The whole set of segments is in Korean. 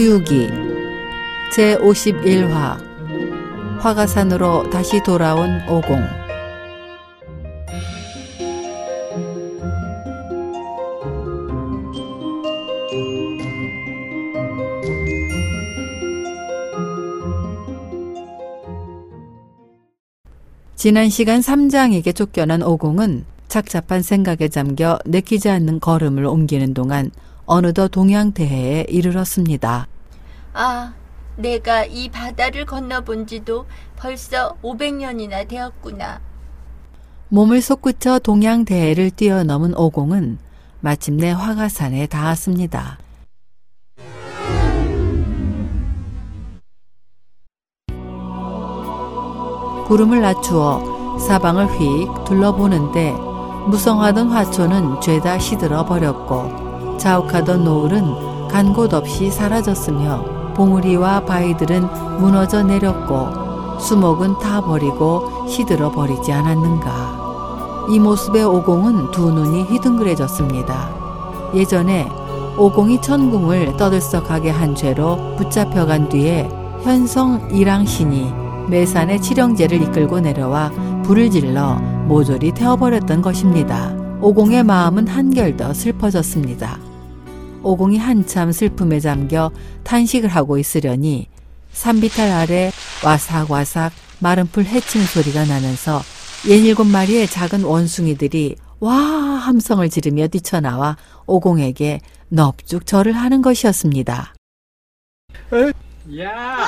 서유기. 제51화. 화가산으로 다시 돌아온 오공. 지난 시간 삼장에게 쫓겨난 오공은 착잡한 생각에 잠겨 내키지 않는 걸음을 옮기는 동안 어느덧 동양 대해에 이르렀습니다. 아, 내가 이 바다를 건너본 지도 벌써 500년이나 되었구나. 몸을 솟구쳐 동양 대해를 뛰어넘은 오공은 마침내 화가산에 닿았습니다. 구름을 낮추어 사방을 휙 둘러보는데 무성하던 화초는 죄다 시들어 버렸고 자욱하던 노을은 간 곳 없이 사라졌으며 봉우리와 바위들은 무너져 내렸고 수목은 타 버리고 시들어 버리지 않았는가. 이 모습에 오공은 두 눈이 휘둥그레졌습니다. 예전에 오공이 천궁을 떠들썩하게 한 죄로 붙잡혀간 뒤에 현성 이랑신이 매산의 칠형제를 이끌고 내려와 불을 질러 모조리 태워버렸던 것입니다. 오공의 마음은 한결 더 슬퍼졌습니다. 오공이 한참 슬픔에 잠겨 탄식을 하고 있으려니 산비탈 아래 와삭와삭 마른 풀 헤치는 소리가 나면서 예닐곱 마리의 작은 원숭이들이 와 함성을 지르며 뛰쳐나와 오공에게 넙죽 절을 하는 것이었습니다. 야!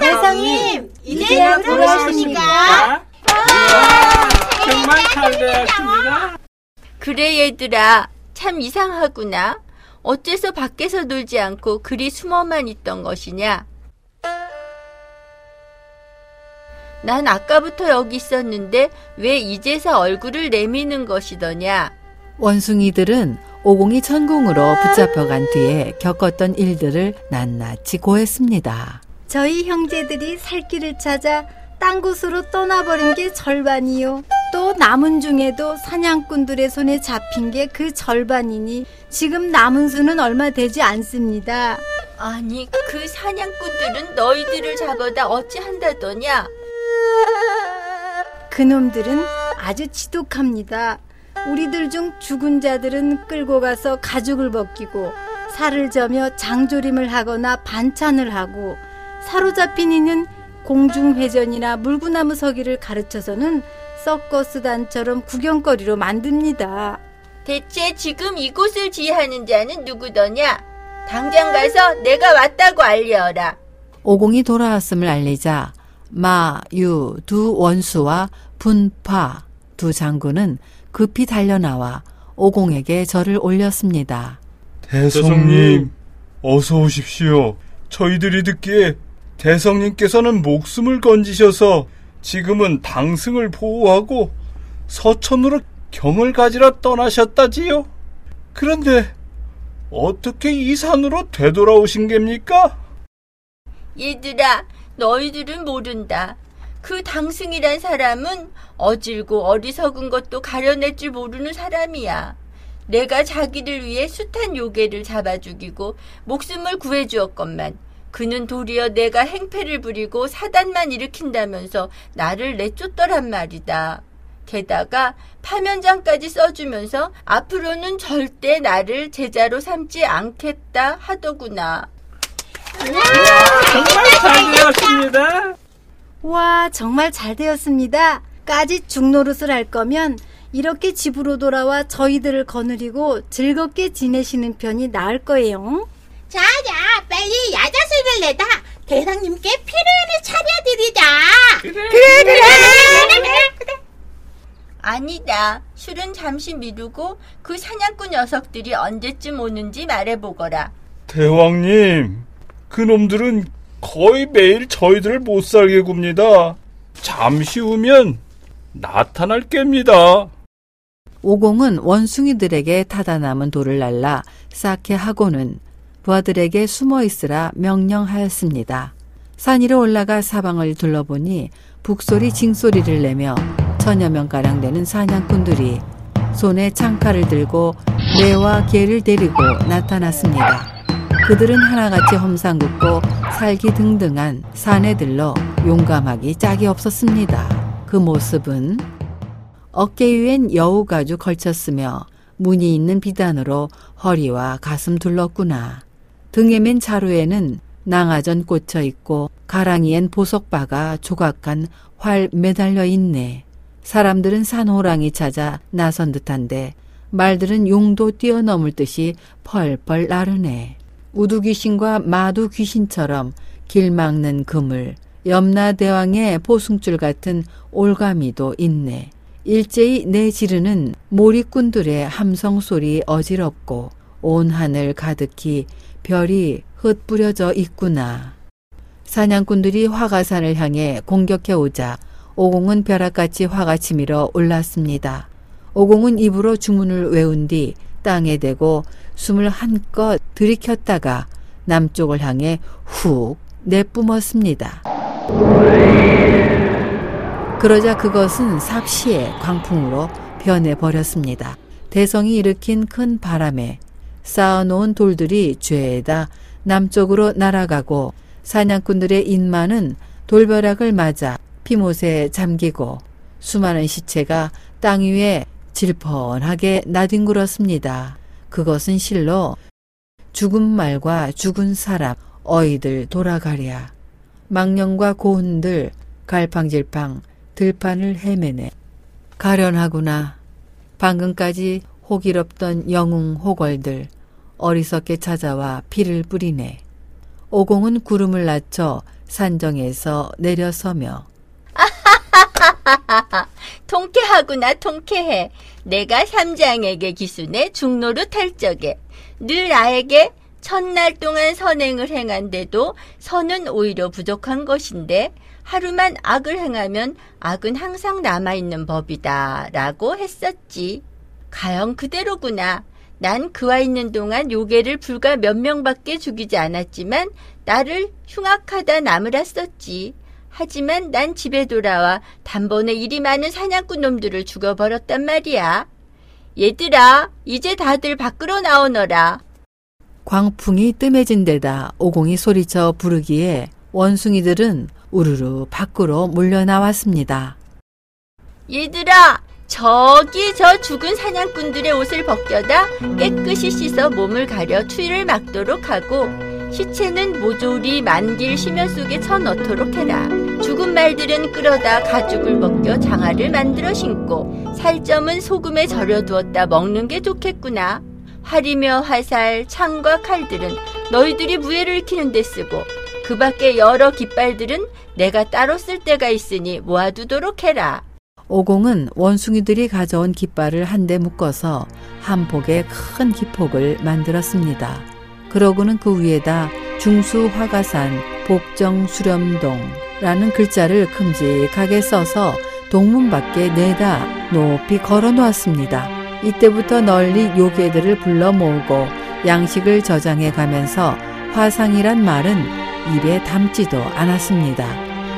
대상님, 이제야 이제야 돌아오십니까? 정말 잘 되었습니다. 그래 얘들아, 참 이상하구나. 어째서 밖에서 놀지 않고 그리 숨어만 있던 것이냐? 난 아까부터 여기 있었는데 왜 이제서 얼굴을 내미는 것이더냐? 원숭이들은 오공이 천궁으로 붙잡혀간 뒤에 겪었던 일들을 낱낱이 고했습니다. 저희 형제들이 살 길을 찾아 딴 곳으로 떠나버린 게 절반이요. 또 남은 중에도 사냥꾼들의 손에 잡힌 게 그 절반이니 지금 남은 수는 얼마 되지 않습니다. 아니, 그 사냥꾼들은 너희들을 잡아다 어찌 한다더냐? 그놈들은 아주 지독합니다. 우리들 중 죽은 자들은 끌고 가서 가죽을 벗기고 살을 저며 장조림을 하거나 반찬을 하고 사로잡힌 이는 공중회전이나 물구나무 서기를 가르쳐서는 서커스 단처럼 구경거리로 만듭니다. 대체 지금 이곳을 지휘하는 자는 누구더냐? 당장 가서 내가 왔다고 알려라. 오공이 돌아왔음을 알리자 마, 유 두 원수와 분파 두 장군은 급히 달려나와 오공에게 절을 올렸습니다. 대성님, 어서 오십시오. 저희들이 듣기에 대성님께서는 목숨을 건지셔서 지금은 당승을 보호하고 서천으로 경을 가지러 떠나셨다지요. 그런데 어떻게 이 산으로 되돌아오신 겁니까? 얘들아, 너희들은 모른다. 그 당승이란 사람은 어질고 어리석은 것도 가려낼 줄 모르는 사람이야. 내가 자기를 위해 숱한 요괴를 잡아 죽이고 목숨을 구해 주었건만 그는 도리어 내가 행패를 부리고 사단만 일으킨다면서 나를 내쫓더란 말이다. 게다가 파면장까지 써주면서 앞으로는 절대 나를 제자로 삼지 않겠다 하더구나. 정말 잘 되었습니다. 와, 정말 잘 되었습니다. 까짓 중노릇을 할 거면 이렇게 집으로 돌아와 저희들을 거느리고 즐겁게 지내시는 편이 나을 거예요. 자자, 빨리 야자수를 내다 대상님께 피를 차려드리자. 아니다. 술은 잠시 미루고 그 사냥꾼 녀석들이 언제쯤 오는지 말해보거라. 대왕님, 그놈들은 거의 매일 저희들을 못 살게 굽니다. 잠시 후면 나타날 겁니다. 오공은 원숭이들에게 타다 남은 돌을 날라 쌓게 하고는 부하들에게 숨어 있으라 명령하였습니다. 산 위로 올라가 사방을 둘러보니 북소리 징소리를 내며 천여 명가량 되는 사냥꾼들이 손에 창칼을 들고 매와 개를 데리고 나타났습니다. 그들은 하나같이 험상궂고 살기 등등한 산에 들러 용감하기 짝이 없었습니다. 그 모습은 어깨 위엔 여우 가죽 걸쳤으며 무늬 있는 비단으로 허리와 가슴 둘렀구나. 등에 맨 자루에는 낭아전 꽂혀 있고 가랑이엔 보석바가 조각한 활 매달려 있네. 사람들은 산호랑이 찾아 나선 듯한데 말들은 용도 뛰어넘을 듯이 펄펄 나르네. 우두귀신과 마두귀신처럼 길 막는 그물, 염라대왕의 보승줄 같은 올가미도 있네. 일제히 내지르는 몰입꾼들의 함성 소리 어지럽고 온 하늘 가득히 별이 흩뿌려져 있구나. 사냥꾼들이 화가산을 향해 공격해 오자 오공은 벼락같이 화가 치밀어 올랐습니다. 오공은 입으로 주문을 외운 뒤 땅에 대고 숨을 한껏 들이켰다가 남쪽을 향해 훅 내뿜었습니다. 그러자 그것은 삽시의 광풍으로 변해버렸습니다. 대성이 일으킨 큰 바람에 쌓아놓은 돌들이 죄에다 남쪽으로 날아가고 사냥꾼들의 인마는 돌벼락을 맞아 피못에 잠기고 수많은 시체가 땅 위에 질펀하게 나뒹굴었습니다. 그것은 실로 죽은 말과 죽은 사람, 어이들 돌아가랴. 망령과 고운들 갈팡질팡 들판을 헤매네. 가련하구나. 방금까지 호기롭던 영웅 호걸들 어리석게 찾아와 피를 뿌리네. 오공은 구름을 낮춰 산정에서 내려서며 통쾌하구나 통쾌해. 내가 삼장에게 기순해 중로로 탈 적에 늘 나에게 첫날 동안 선행을 행한데도 선은 오히려 부족한 것인데 하루만 악을 행하면 악은 항상 남아있는 법이다 라고 했었지. 가영 그대로구나. 난 그와 있는 동안 요괴를 불과 몇 명밖에 죽이지 않았지만 나를 흉악하다 나무랐었지. 하지만 난 집에 돌아와 단번에 일이 많은 사냥꾼 놈들을 죽여버렸단 말이야. 얘들아, 이제 다들 밖으로 나오너라. 광풍이 뜸해진 데다 오공이 소리쳐 부르기에 원숭이들은 우르르 밖으로 몰려 나왔습니다. 얘들아, 저기 저 죽은 사냥꾼들의 옷을 벗겨다 깨끗이 씻어 몸을 가려 추위를 막도록 하고 시체는 모조리 만길 심연 속에 쳐 넣도록 해라. 죽은 말들은 끌어다 가죽을 벗겨 장화를 만들어 신고 살점은 소금에 절여두었다 먹는 게 좋겠구나. 활이며 화살, 창과 칼들은 너희들이 무예를 익히는 데 쓰고 그 밖에 여러 깃발들은 내가 따로 쓸 때가 있으니 모아두도록 해라. 오공은 원숭이들이 가져온 깃발을 한데 묶어서 한 폭의 큰 기폭을 만들었습니다. 그러고는 그 위에다 중수 화가산 복정 수렴동라는 글자를 큼직하게 써서 동문 밖에 내다 높이 걸어 놓았습니다. 이때부터 널리 요괴들을 불러 모으고 양식을 저장해 가면서 화상이란 말은 입에 담지도 않았습니다.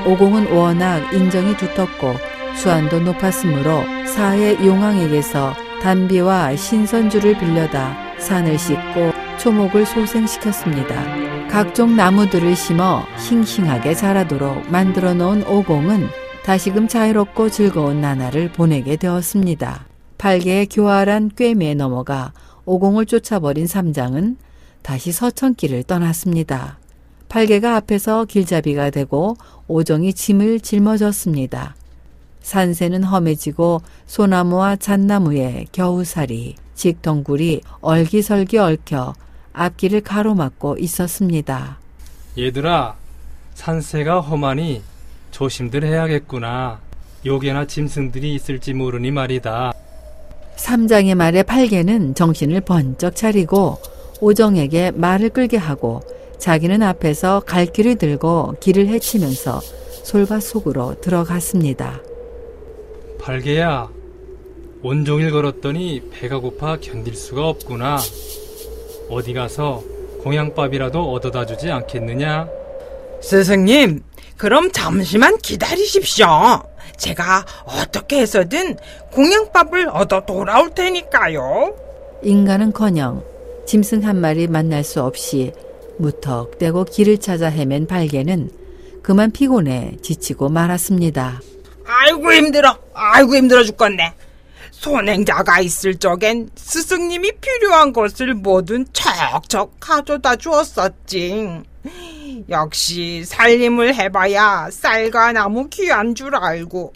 오공은 워낙 인정이 두텁고 수완도 높았으므로 사해 용왕에게서 단비와 신선주를 빌려다 산을 씻고 초목을 소생시켰습니다. 각종 나무들을 심어 싱싱하게 자라도록 만들어 놓은 오공은 다시금 자유롭고 즐거운 나날을 보내게 되었습니다. 팔개의 교활한 꿰매에 넘어가 오공을 쫓아버린 삼장은 다시 서천길을 떠났습니다. 팔개가 앞에서 길잡이가 되고 오정이 짐을 짊어졌습니다. 산새는 험해지고 소나무와 잣나무에 겨우살이, 직덩굴이 얼기설기 얽혀 앞길을 가로막고 있었습니다. 얘들아, 산세가 험하니 조심들 해야겠구나. 요괴나 짐승들이 있을지 모르니 말이다. 삼장의 말에 팔개는 정신을 번쩍 차리고 오정에게 말을 끌게 하고 자기는 앞에서 갈 길을 들고 길을 헤치면서 솔밭 속으로 들어갔습니다. 발개야, 온종일 걸었더니 배가 고파 견딜 수가 없구나. 어디 가서 공양밥이라도 얻어다 주지 않겠느냐? 스승님, 그럼 잠시만 기다리십시오. 제가 어떻게 해서든 공양밥을 얻어 돌아올 테니까요. 인간은커녕 짐승 한 마리 만날 수 없이 무턱대고 길을 찾아 헤맨 발개는 그만 피곤해 지치고 말았습니다. 아이고 힘들어. 아이고 힘들어 죽겠네. 손행자가 있을 적엔 스승님이 필요한 것을 뭐든 척척 가져다 주었었지. 역시 살림을 해봐야 쌀과 나무 귀한 줄 알고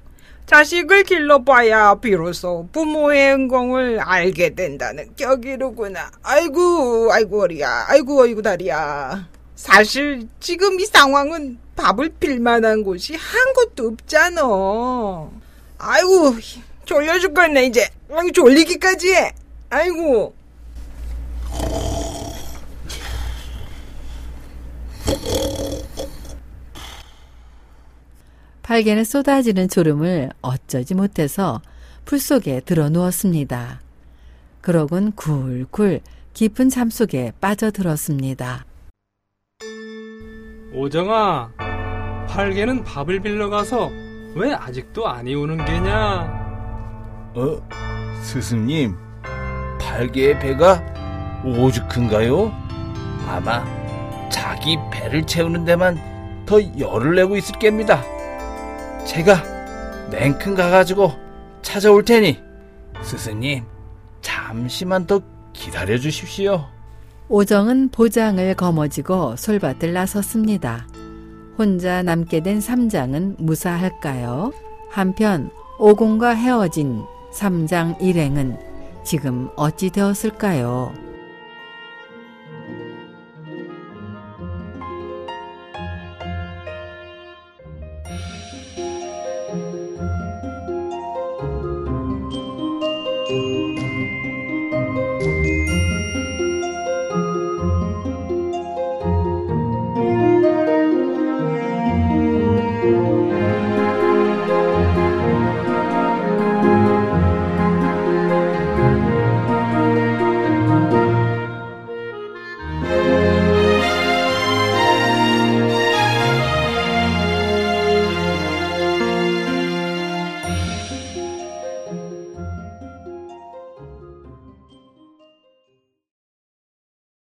자식을 길러봐야 비로소 부모의 은공을 알게 된다는 격이로구나. 아이고, 아이고, 허리야. 아이고, 아이고, 다리야. 사실 지금 이 상황은 밥을 필만한 곳이 한 곳도 없잖아. 아이고, 졸려 죽겠네, 이제. 아이고, 졸리기까지 해. 아이고. 발개는 쏟아지는 졸음을 어쩌지 못해서 풀 속에 들어 누웠습니다. 그러곤 굴굴 깊은 잠 속에 빠져들었습니다. 오정아, 팔개는 밥을 빌려 가서 왜 아직도 안 이오는 게냐? 어? 스승님, 발개의 배가 오죽한가요? 아마 자기 배를 채우는 데만 더 열을 내고 있을 겁니다. 제가 냉큼 가가지고 찾아올 테니 스승님 잠시만 더 기다려 주십시오. 오정은 보장을 거머쥐고 솔밭을 나섰습니다. 혼자 남게 된 삼장은 무사할까요? 한편 오공과 헤어진 삼장 일행은 지금 어찌 되었을까요?